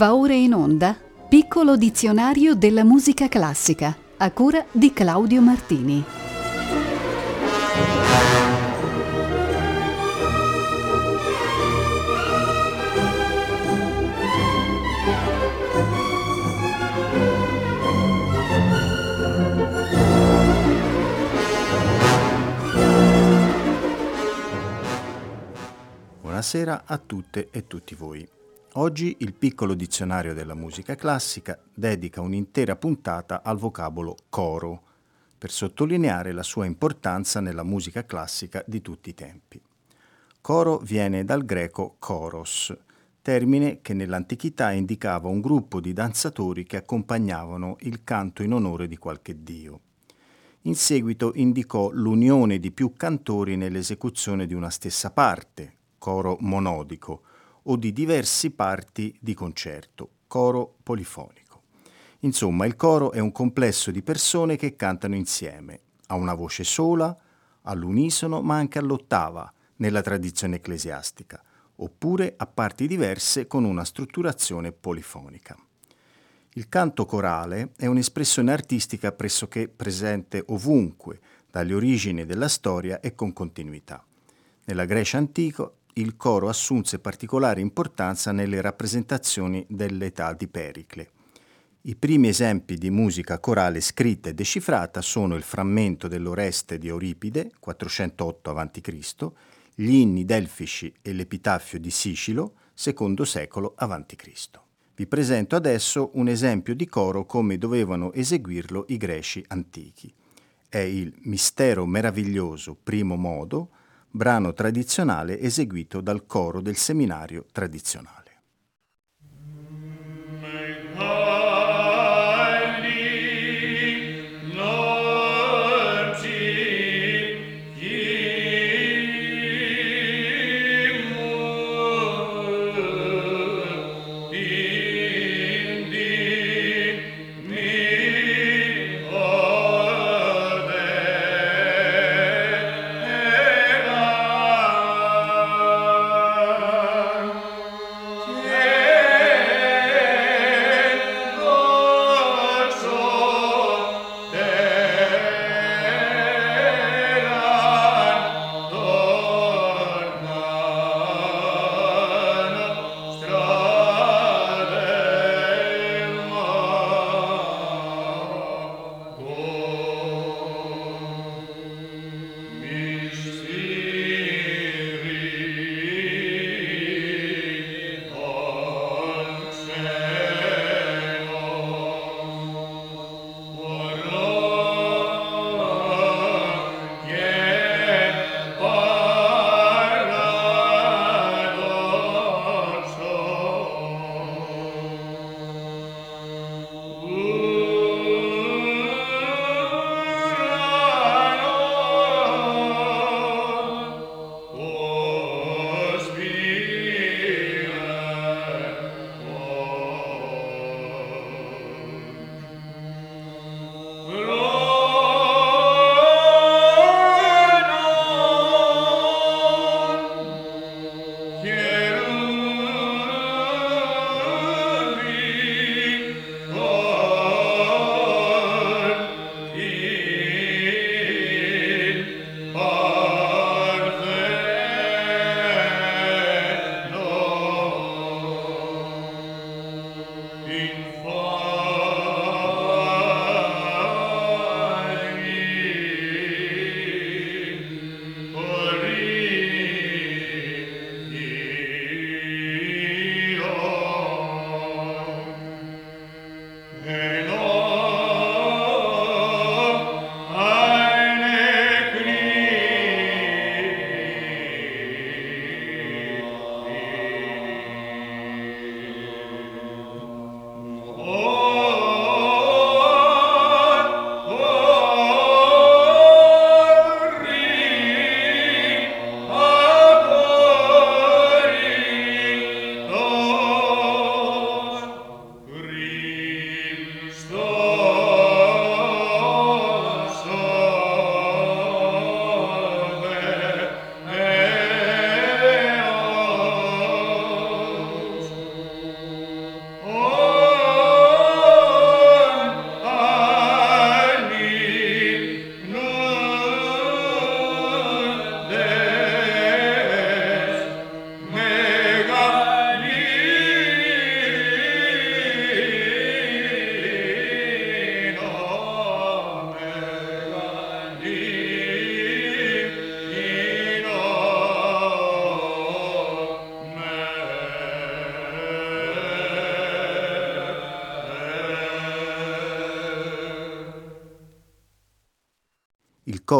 Va ora in onda Piccolo dizionario della musica classica a cura di Claudio Martini. Buonasera a tutte e tutti voi. Oggi il piccolo dizionario della musica classica dedica un'intera puntata al vocabolo coro, per sottolineare la sua importanza nella musica classica di tutti i tempi. Coro viene dal greco choros, termine che nell'antichità indicava un gruppo di danzatori che accompagnavano il canto in onore di qualche dio. In seguito indicò l'unione di più cantori nell'esecuzione di una stessa parte, coro monodico, o di diversi parti di concerto, coro polifonico. Insomma, il coro è un complesso di persone che cantano insieme, a una voce sola, all'unisono, ma anche all'ottava, nella tradizione ecclesiastica, oppure a parti diverse con una strutturazione polifonica. Il canto corale è un'espressione artistica pressoché presente ovunque, dalle origini della storia e con continuità. Nella Grecia antica il coro assunse particolare importanza nelle rappresentazioni dell'età di Pericle. I primi esempi di musica corale scritta e decifrata sono il frammento dell'Oreste di Euripide, 408 a.C., gli inni delfici e l'epitaffio di Sicilo, secondo secolo a.C. Vi presento adesso un esempio di coro come dovevano eseguirlo i greci antichi. È il Mistero meraviglioso primo modo, brano tradizionale eseguito dal coro del seminario tradizionale.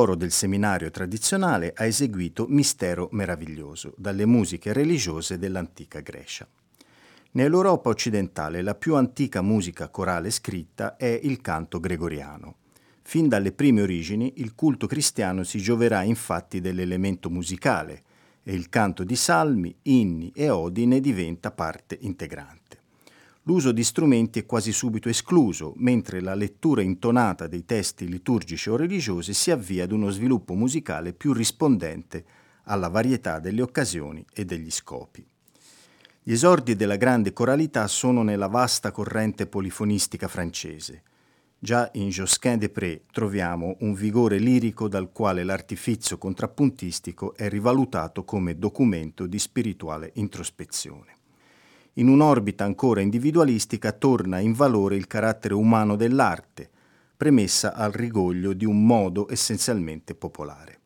Coro del seminario tradizionale ha eseguito Mistero meraviglioso dalle musiche religiose dell'antica Grecia. Nell'Europa occidentale la più antica musica corale scritta è il canto gregoriano. Fin dalle prime origini il culto cristiano si gioverà infatti dell'elemento musicale e il canto di salmi, inni e odi ne diventa parte integrante. L'uso di strumenti è quasi subito escluso, mentre la lettura intonata dei testi liturgici o religiosi si avvia ad uno sviluppo musicale più rispondente alla varietà delle occasioni e degli scopi. Gli esordi della grande coralità sono nella vasta corrente polifonistica francese. Già in Josquin des Prés troviamo un vigore lirico dal quale l'artifizio contrappuntistico è rivalutato come documento di spirituale introspezione. In un'orbita ancora individualistica torna in valore il carattere umano dell'arte, premessa al rigoglio di un modo essenzialmente popolare.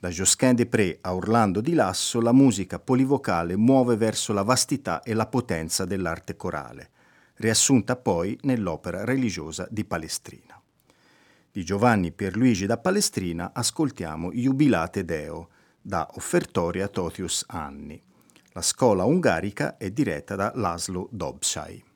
Da Josquin des Prés a Orlando di Lasso la musica polivocale muove verso la vastità e la potenza dell'arte corale, riassunta poi nell'opera religiosa di Palestrina. Di Giovanni Pierluigi da Palestrina ascoltiamo Jubilate Deo da Offertoria Totius Anni. La scuola ungarica è diretta da Laszlo Dobsai.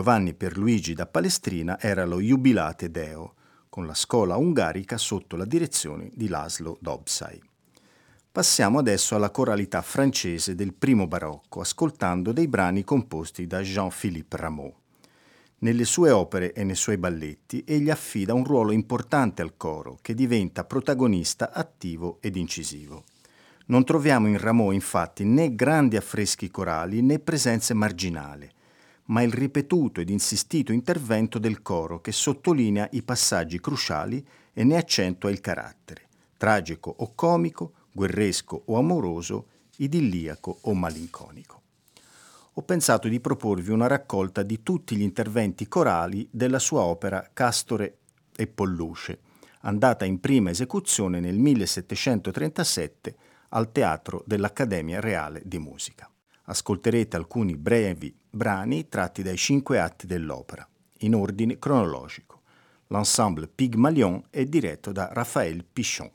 Giovanni Pierluigi da Palestrina era lo Jubilate Deo, con la scuola ungarica sotto la direzione di Laszlo Dobsai. Passiamo adesso alla coralità francese del primo barocco, ascoltando dei brani composti da Jean-Philippe Rameau. Nelle sue opere e nei suoi balletti egli affida un ruolo importante al coro, che diventa protagonista attivo ed incisivo. Non troviamo in Rameau infatti né grandi affreschi corali né presenze marginali, ma il ripetuto ed insistito intervento del coro che sottolinea i passaggi cruciali e ne accentua il carattere, tragico o comico, guerresco o amoroso, idilliaco o malinconico. Ho pensato di proporvi una raccolta di tutti gli interventi corali della sua opera Castore e Polluce, andata in prima esecuzione nel 1737 al Teatro dell'Accademia Reale di Musica ascolterete alcuni brevi brani tratti dai cinque atti dell'opera, in ordine cronologico. L'ensemble Pygmalion è diretto da Raphaël Pichon.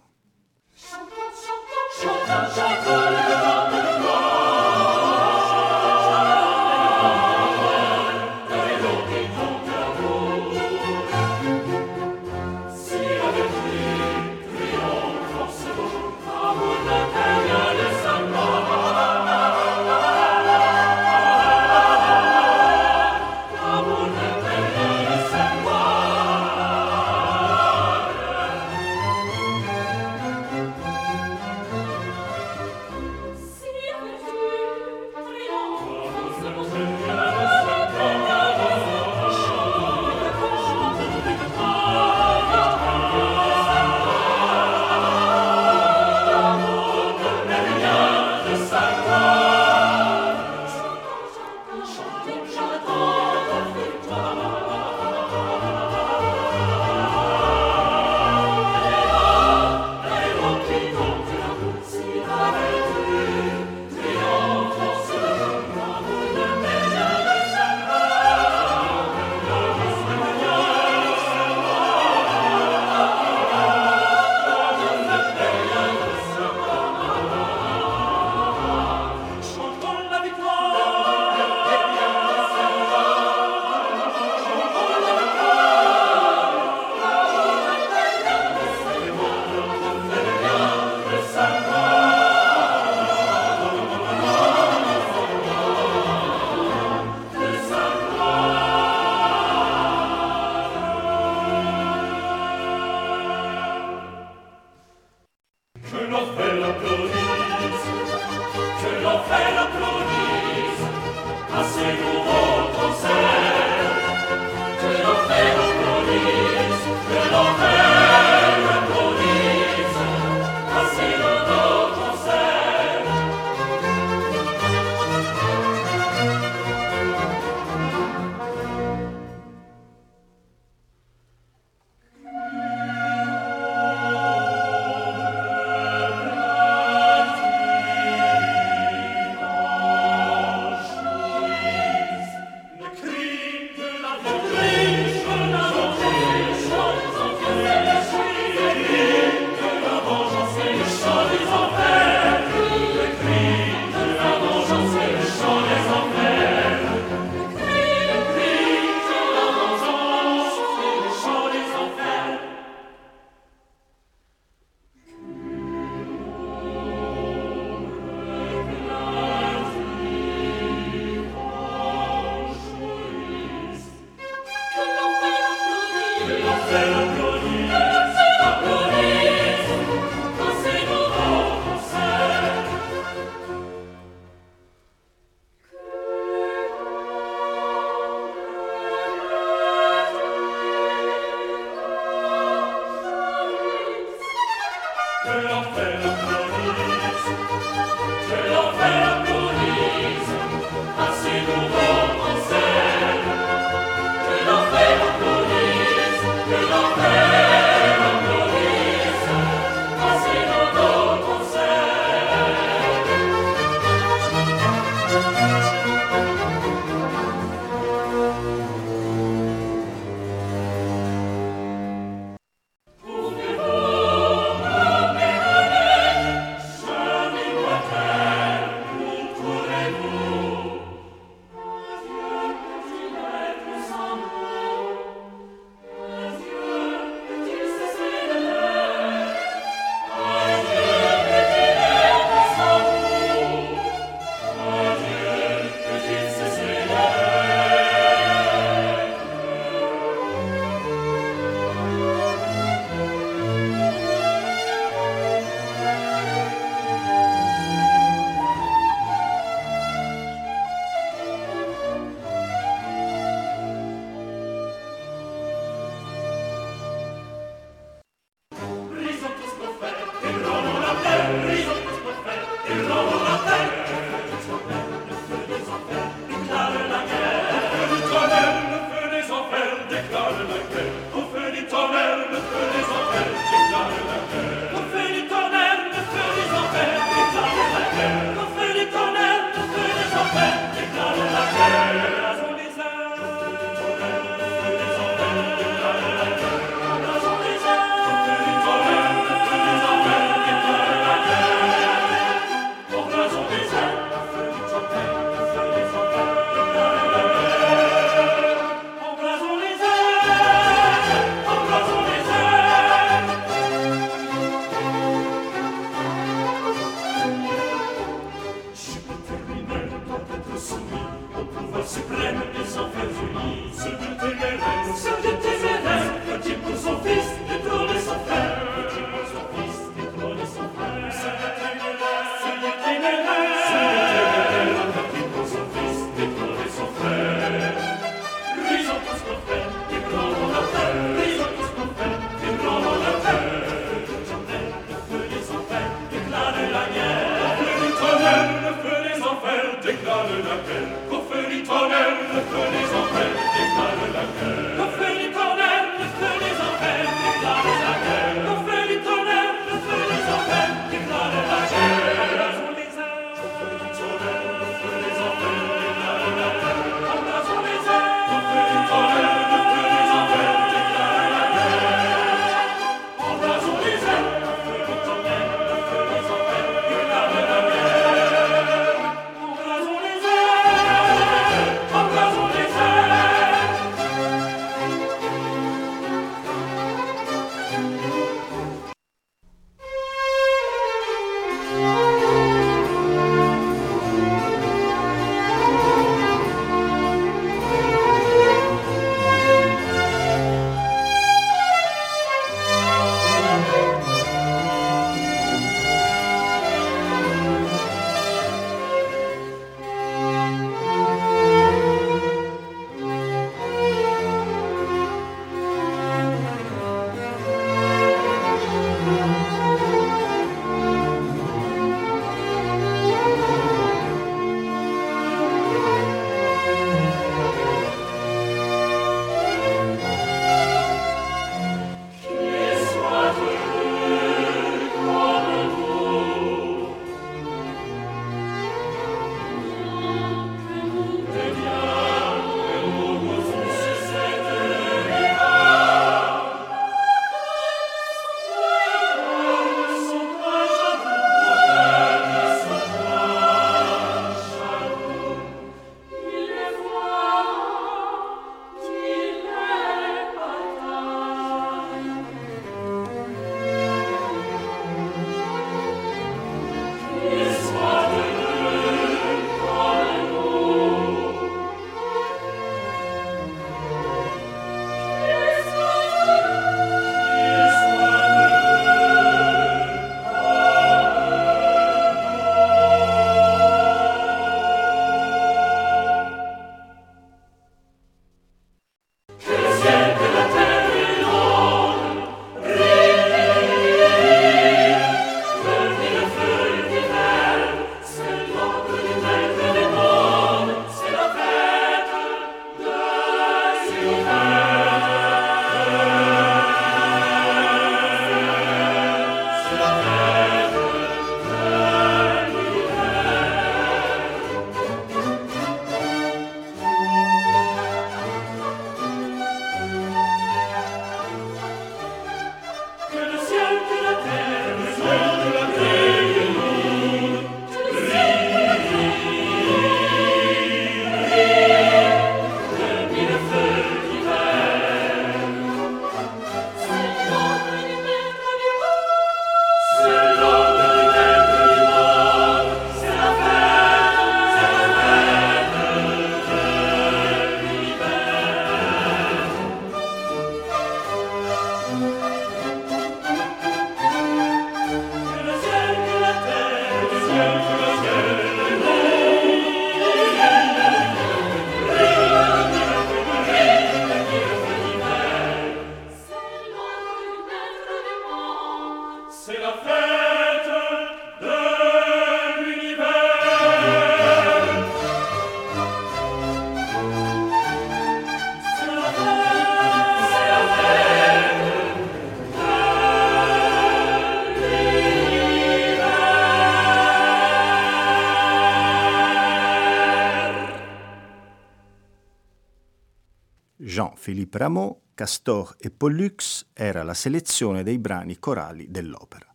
Philippe Rameau, Castor e Pollux era la selezione dei brani corali dell'opera.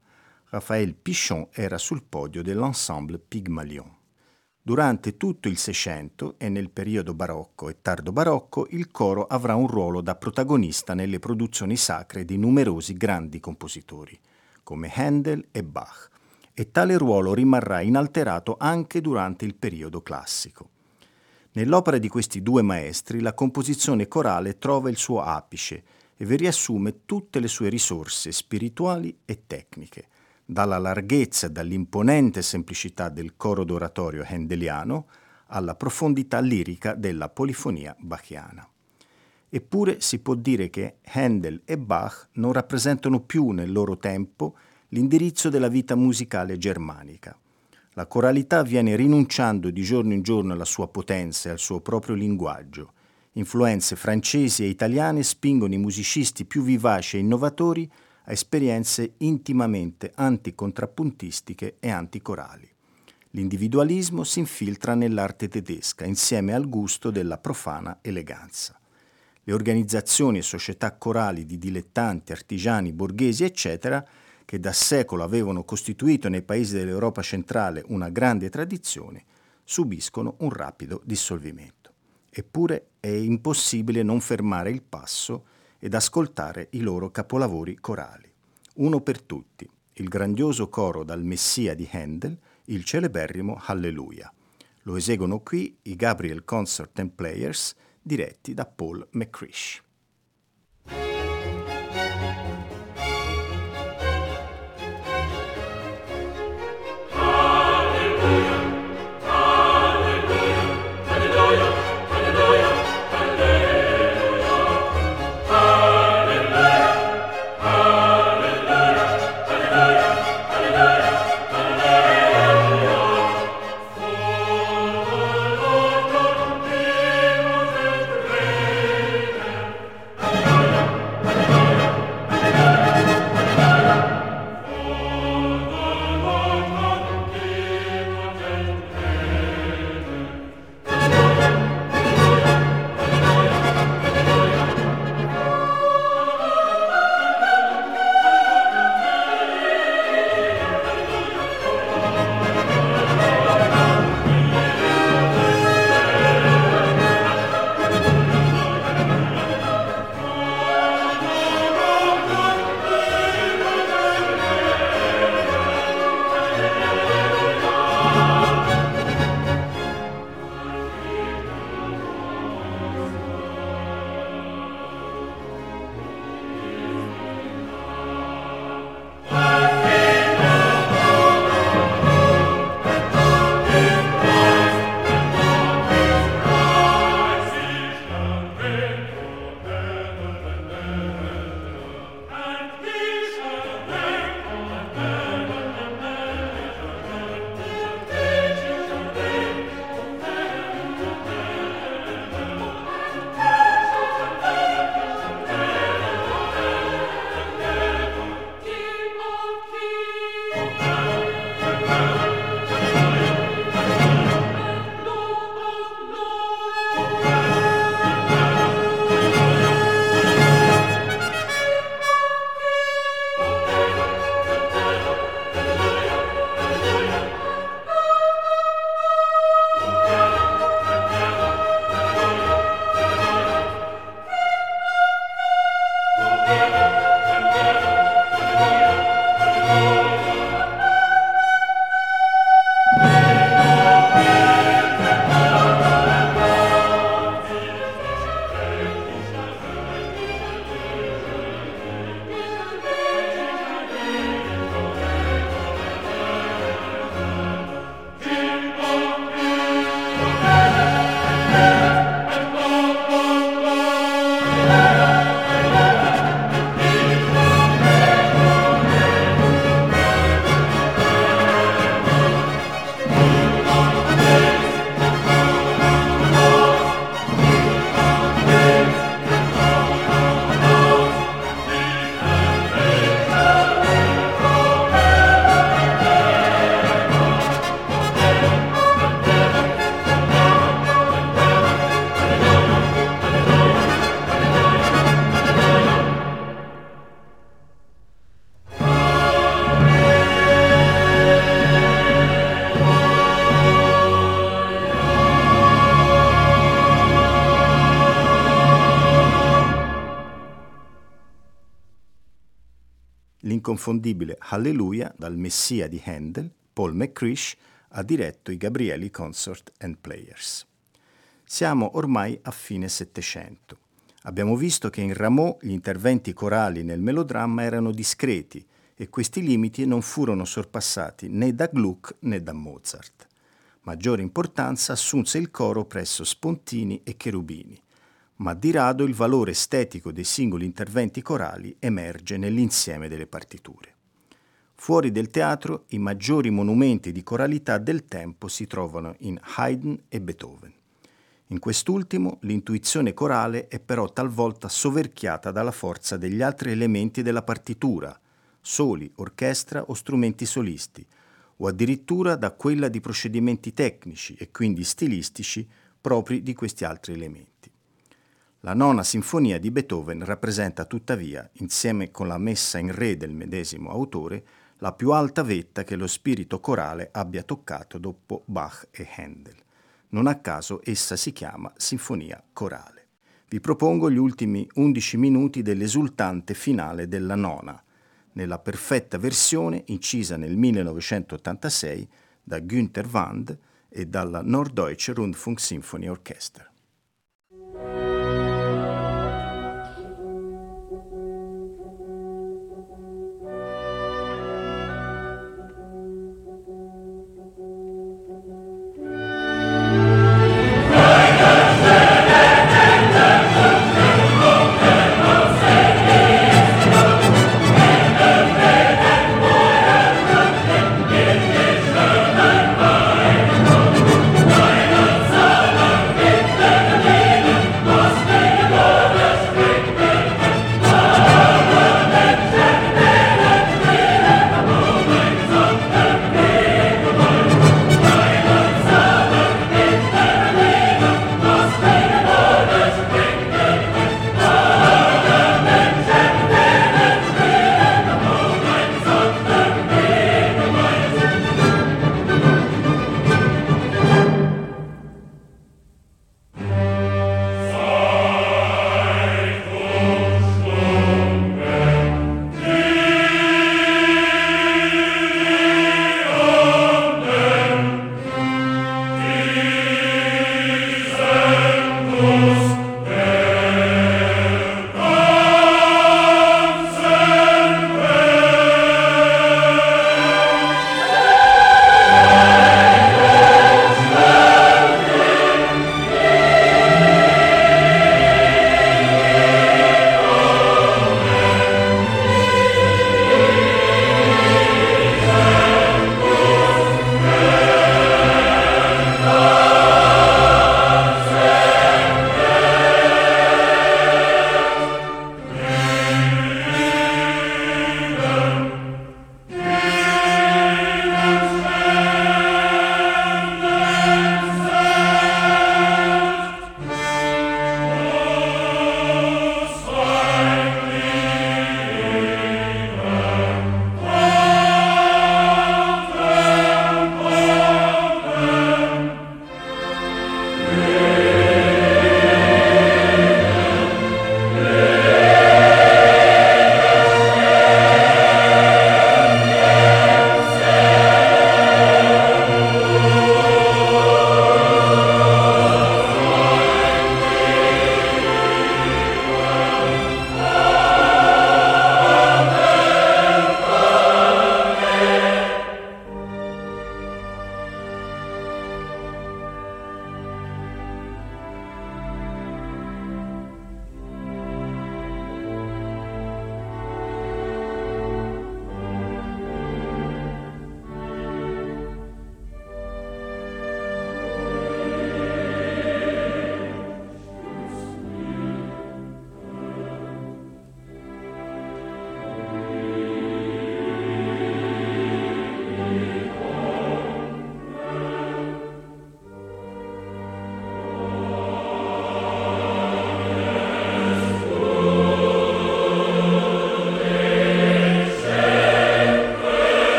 Raphaël Pichon era sul podio dell'ensemble Pygmalion. Durante tutto il Seicento e nel periodo barocco e tardo barocco il coro avrà un ruolo da protagonista nelle produzioni sacre di numerosi grandi compositori, come Handel e Bach, e tale ruolo rimarrà inalterato anche durante il periodo classico. Nell'opera di questi due maestri la composizione corale trova il suo apice e vi riassume tutte le sue risorse spirituali e tecniche, dalla larghezza e dall'imponente semplicità del coro d'oratorio handeliano alla profondità lirica della polifonia bachiana. Eppure si può dire che Handel e Bach non rappresentano più nel loro tempo l'indirizzo della vita musicale germanica la coralità viene rinunciando di giorno in giorno alla sua potenza e al suo proprio linguaggio. Influenze francesi e italiane spingono i musicisti più vivaci e innovatori a esperienze intimamente anticontrappuntistiche e anticorali. L'individualismo si infiltra nell'arte tedesca insieme al gusto della profana eleganza. Le organizzazioni e società corali di dilettanti, artigiani, borghesi, eccetera, che da secolo avevano costituito nei paesi dell'Europa centrale una grande tradizione, subiscono un rapido dissolvimento. Eppure è impossibile non fermare il passo ed ascoltare i loro capolavori corali. Uno per tutti, il grandioso coro dal Messia di Handel, il celeberrimo Alleluia. Lo eseguono qui i Gabriel Concert and Players diretti da Paul McCrish. L'inconfondibile Alleluia dal Messia di Handel, Paul McCrish, ha diretto i Gabrieli Consort and Players. Siamo ormai a fine Settecento. Abbiamo visto che in Rameau gli interventi corali nel melodramma erano discreti e questi limiti non furono sorpassati né da Gluck né da Mozart. Maggiore importanza assunse il coro presso Spontini e Cherubini, ma di rado il valore estetico dei singoli interventi corali emerge nell'insieme delle partiture. Fuori del teatro i maggiori monumenti di coralità del tempo si trovano in Haydn e Beethoven. In quest'ultimo l'intuizione corale è però talvolta soverchiata dalla forza degli altri elementi della partitura, soli, orchestra o strumenti solisti, o addirittura da quella di procedimenti tecnici e quindi stilistici propri di questi altri elementi. La nona sinfonia di Beethoven rappresenta tuttavia, insieme con la messa in re del medesimo autore, la più alta vetta che lo spirito corale abbia toccato dopo Bach e Handel. Non a caso essa si chiama Sinfonia corale. Vi propongo gli ultimi undici minuti dell'esultante finale della nona, nella perfetta versione incisa nel 1986 da Günther Wand e dalla Norddeutsche Rundfunk Orchestra.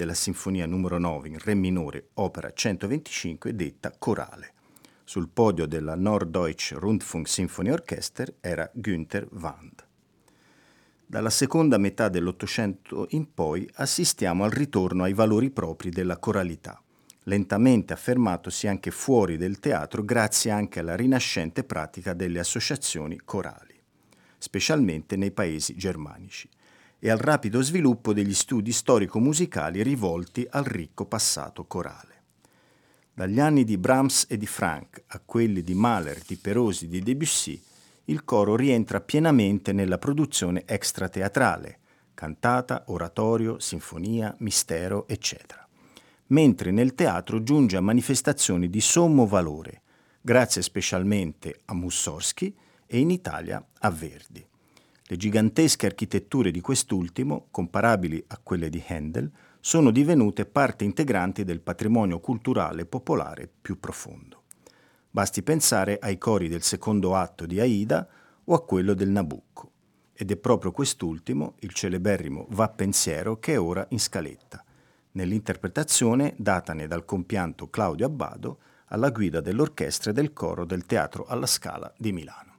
Della Sinfonia numero 9 in Re minore, opera 125, detta corale. Sul podio della Norddeutsche Rundfunk Sinfonieorchester era Günther Wand. Dalla seconda metà dell'Ottocento in poi assistiamo al ritorno ai valori propri della coralità, lentamente affermatosi anche fuori del teatro grazie anche alla rinascente pratica delle associazioni corali, specialmente nei paesi germanici, e al rapido sviluppo degli studi storico-musicali rivolti al ricco passato corale. Dagli anni di Brahms e di Franck a quelli di Mahler, di Perosi, di Debussy, il coro rientra pienamente nella produzione extrateatrale, cantata, oratorio, sinfonia, mistero, eccetera. Mentre nel teatro giunge a manifestazioni di sommo valore, grazie specialmente a Mussorgsky e in Italia a Verdi. Le gigantesche architetture di quest'ultimo, comparabili a quelle di Handel, sono divenute parte integrante del patrimonio culturale popolare più profondo. Basti pensare ai cori del secondo atto di Aida o a quello del Nabucco. Ed è proprio quest'ultimo, il celeberrimo Va pensiero, che è ora in scaletta, nell'interpretazione datane dal compianto Claudio Abbado alla guida dell'orchestra e del coro del Teatro alla Scala di Milano.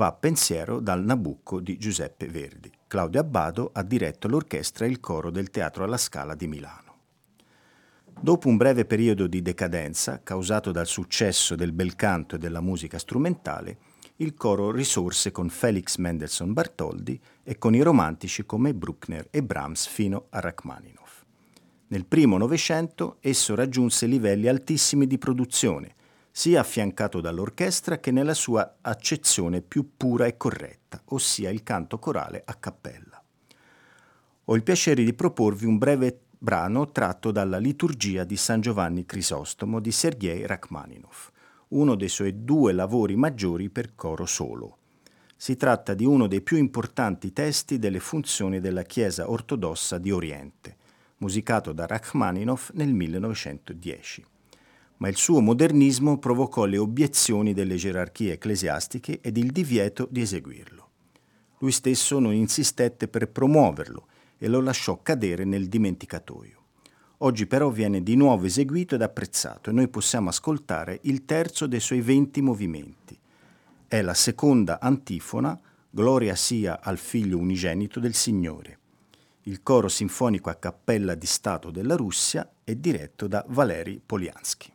Va pensiero dal Nabucco di Giuseppe Verdi. Claudio Abbado ha diretto l'orchestra e il coro del Teatro alla Scala di Milano. Dopo un breve periodo di decadenza, causato dal successo del bel canto e della musica strumentale, il coro risorse con Felix Mendelssohn Bartholdi e con i romantici come Bruckner e Brahms fino a Rachmaninoff. Nel primo Novecento esso raggiunse livelli altissimi di produzione, sia affiancato dall'orchestra che nella sua accezione più pura e corretta, ossia il canto corale a cappella. Ho il piacere di proporvi un breve brano tratto dalla liturgia di San Giovanni Crisostomo di Sergei Rachmaninoff, uno dei suoi due lavori maggiori per coro solo. Si tratta di uno dei più importanti testi delle funzioni della Chiesa ortodossa di Oriente, musicato da Rachmaninoff nel 1910. Ma il suo modernismo provocò le obiezioni delle gerarchie ecclesiastiche ed il divieto di eseguirlo. Lui stesso non insistette per promuoverlo e lo lasciò cadere nel dimenticatoio. Oggi però viene di nuovo eseguito ed apprezzato e noi possiamo ascoltare il terzo dei suoi venti movimenti. È la seconda antifona, Gloria sia al figlio unigenito del Signore. Il coro sinfonico a cappella di Stato della Russia è diretto da Valery Poliansky.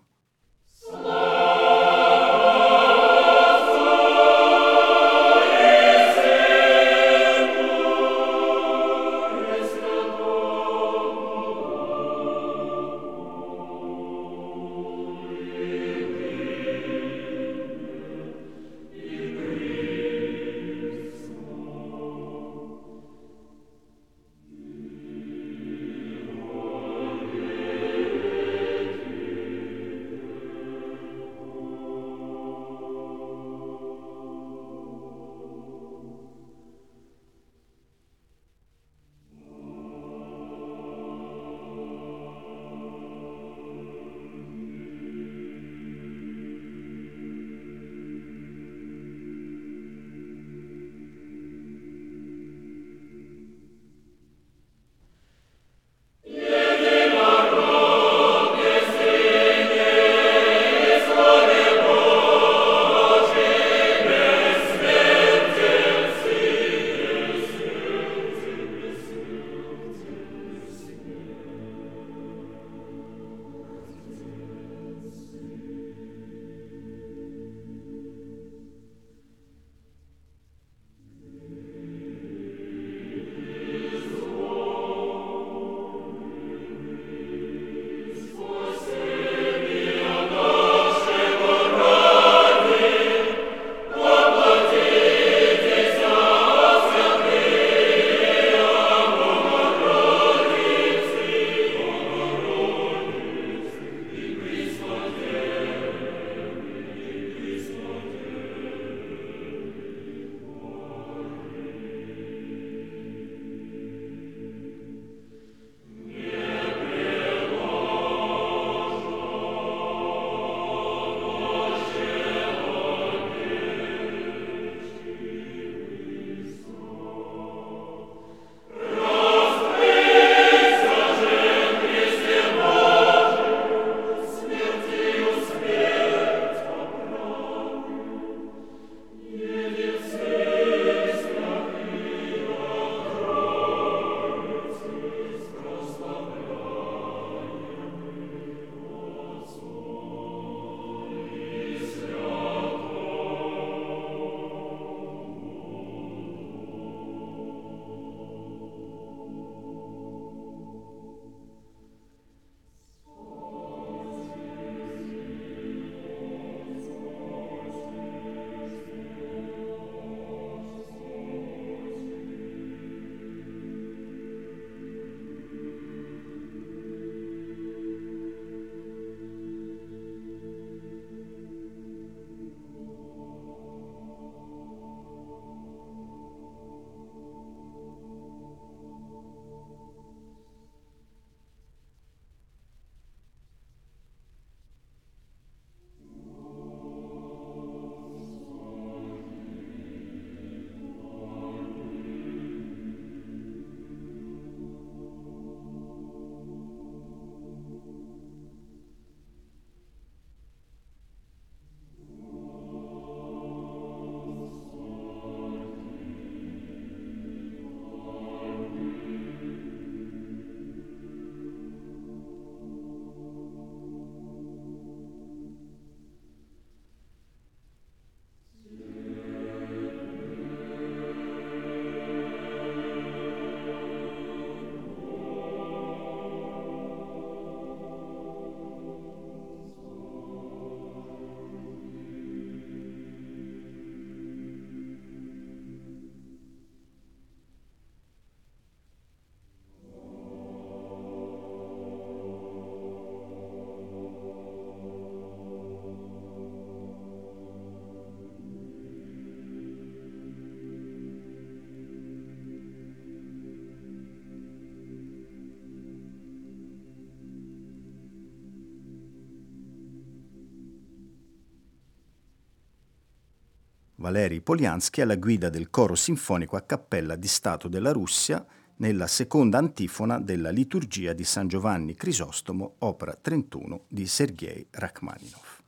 Valery Poliansky alla guida del coro sinfonico a cappella di Stato della Russia nella seconda antifona della liturgia di San Giovanni Crisostomo, opera 31 di Sergei Rachmaninov.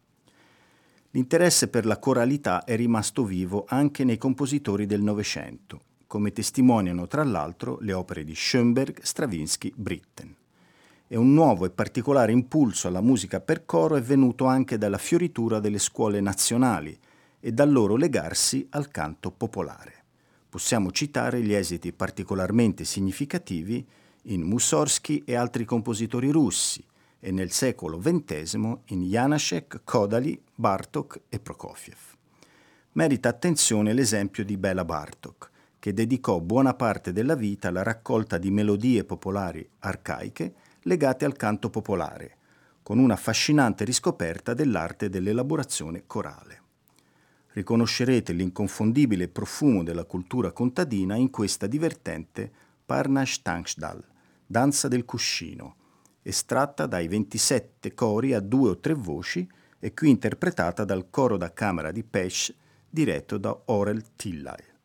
L'interesse per la coralità è rimasto vivo anche nei compositori del Novecento, come testimoniano tra l'altro le opere di Schoenberg, Stravinsky, Britten. E un nuovo e particolare impulso alla musica per coro è venuto anche dalla fioritura delle scuole nazionali e dal loro legarsi al canto popolare. Possiamo citare gli esiti particolarmente significativi in Mussorgsky e altri compositori russi e nel secolo XX in Janacek, Kodali, Bartok e Prokofiev. Merita attenzione l'esempio di Bela Bartok, che dedicò buona parte della vita alla raccolta di melodie popolari arcaiche legate al canto popolare, con una affascinante riscoperta dell'arte dell'elaborazione corale riconoscerete l'inconfondibile profumo della cultura contadina in questa divertente Parnash danza del cuscino, estratta dai 27 cori a due o tre voci e qui interpretata dal coro da camera di Pesch diretto da Orel Tillay.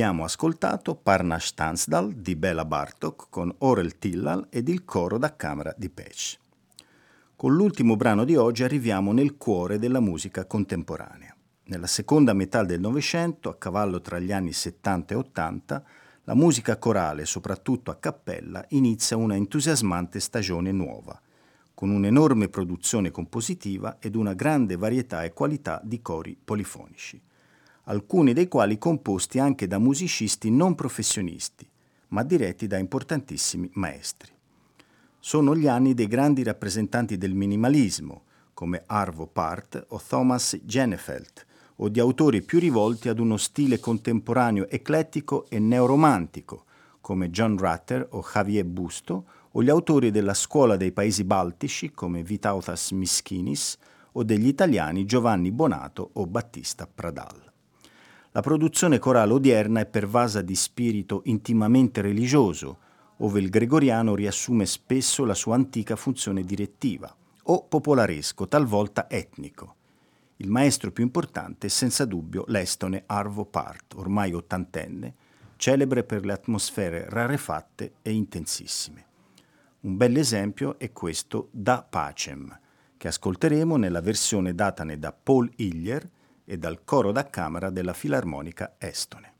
Abbiamo ascoltato Parnash Tansdal di Bela Bartok con Orel Tillal ed il coro da camera di Pech. Con l'ultimo brano di oggi arriviamo nel cuore della musica contemporanea. Nella seconda metà del Novecento, a cavallo tra gli anni 70 e 80, la musica corale, soprattutto a cappella, inizia una entusiasmante stagione nuova, con un'enorme produzione compositiva ed una grande varietà e qualità di cori polifonici alcuni dei quali composti anche da musicisti non professionisti, ma diretti da importantissimi maestri. Sono gli anni dei grandi rappresentanti del minimalismo, come Arvo Part o Thomas Genefeld, o di autori più rivolti ad uno stile contemporaneo eclettico e neoromantico, come John Rutter o Javier Busto, o gli autori della scuola dei paesi baltici come Vitautas Miskinis o degli italiani Giovanni Bonato o Battista Pradal. La produzione corale odierna è pervasa di spirito intimamente religioso, ove il gregoriano riassume spesso la sua antica funzione direttiva, o popolaresco, talvolta etnico. Il maestro più importante è senza dubbio l'estone Arvo Part, ormai ottantenne, celebre per le atmosfere rarefatte e intensissime. Un bell'esempio è questo Da Pacem, che ascolteremo nella versione datane da Paul Hillier e dal coro da camera della Filarmonica Estone.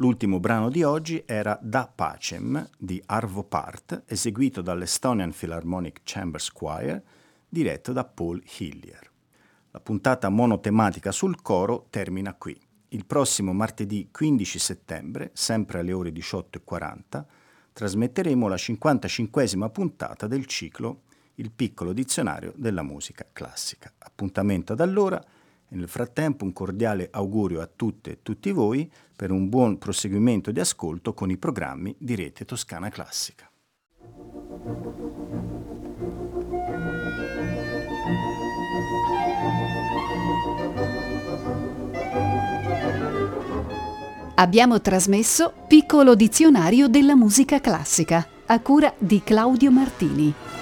L'ultimo brano di oggi era Da Pacem di Arvo Part, eseguito dall'Estonian Philharmonic Chamber Choir, diretto da Paul Hillier. La puntata monotematica sul coro termina qui. Il prossimo martedì 15 settembre, sempre alle ore 18.40, trasmetteremo la 55esima puntata del ciclo Il piccolo dizionario della musica classica. Appuntamento ad allora nel frattempo un cordiale augurio a tutte e tutti voi per un buon proseguimento di ascolto con i programmi di Rete Toscana Classica. Abbiamo trasmesso Piccolo dizionario della musica classica a cura di Claudio Martini.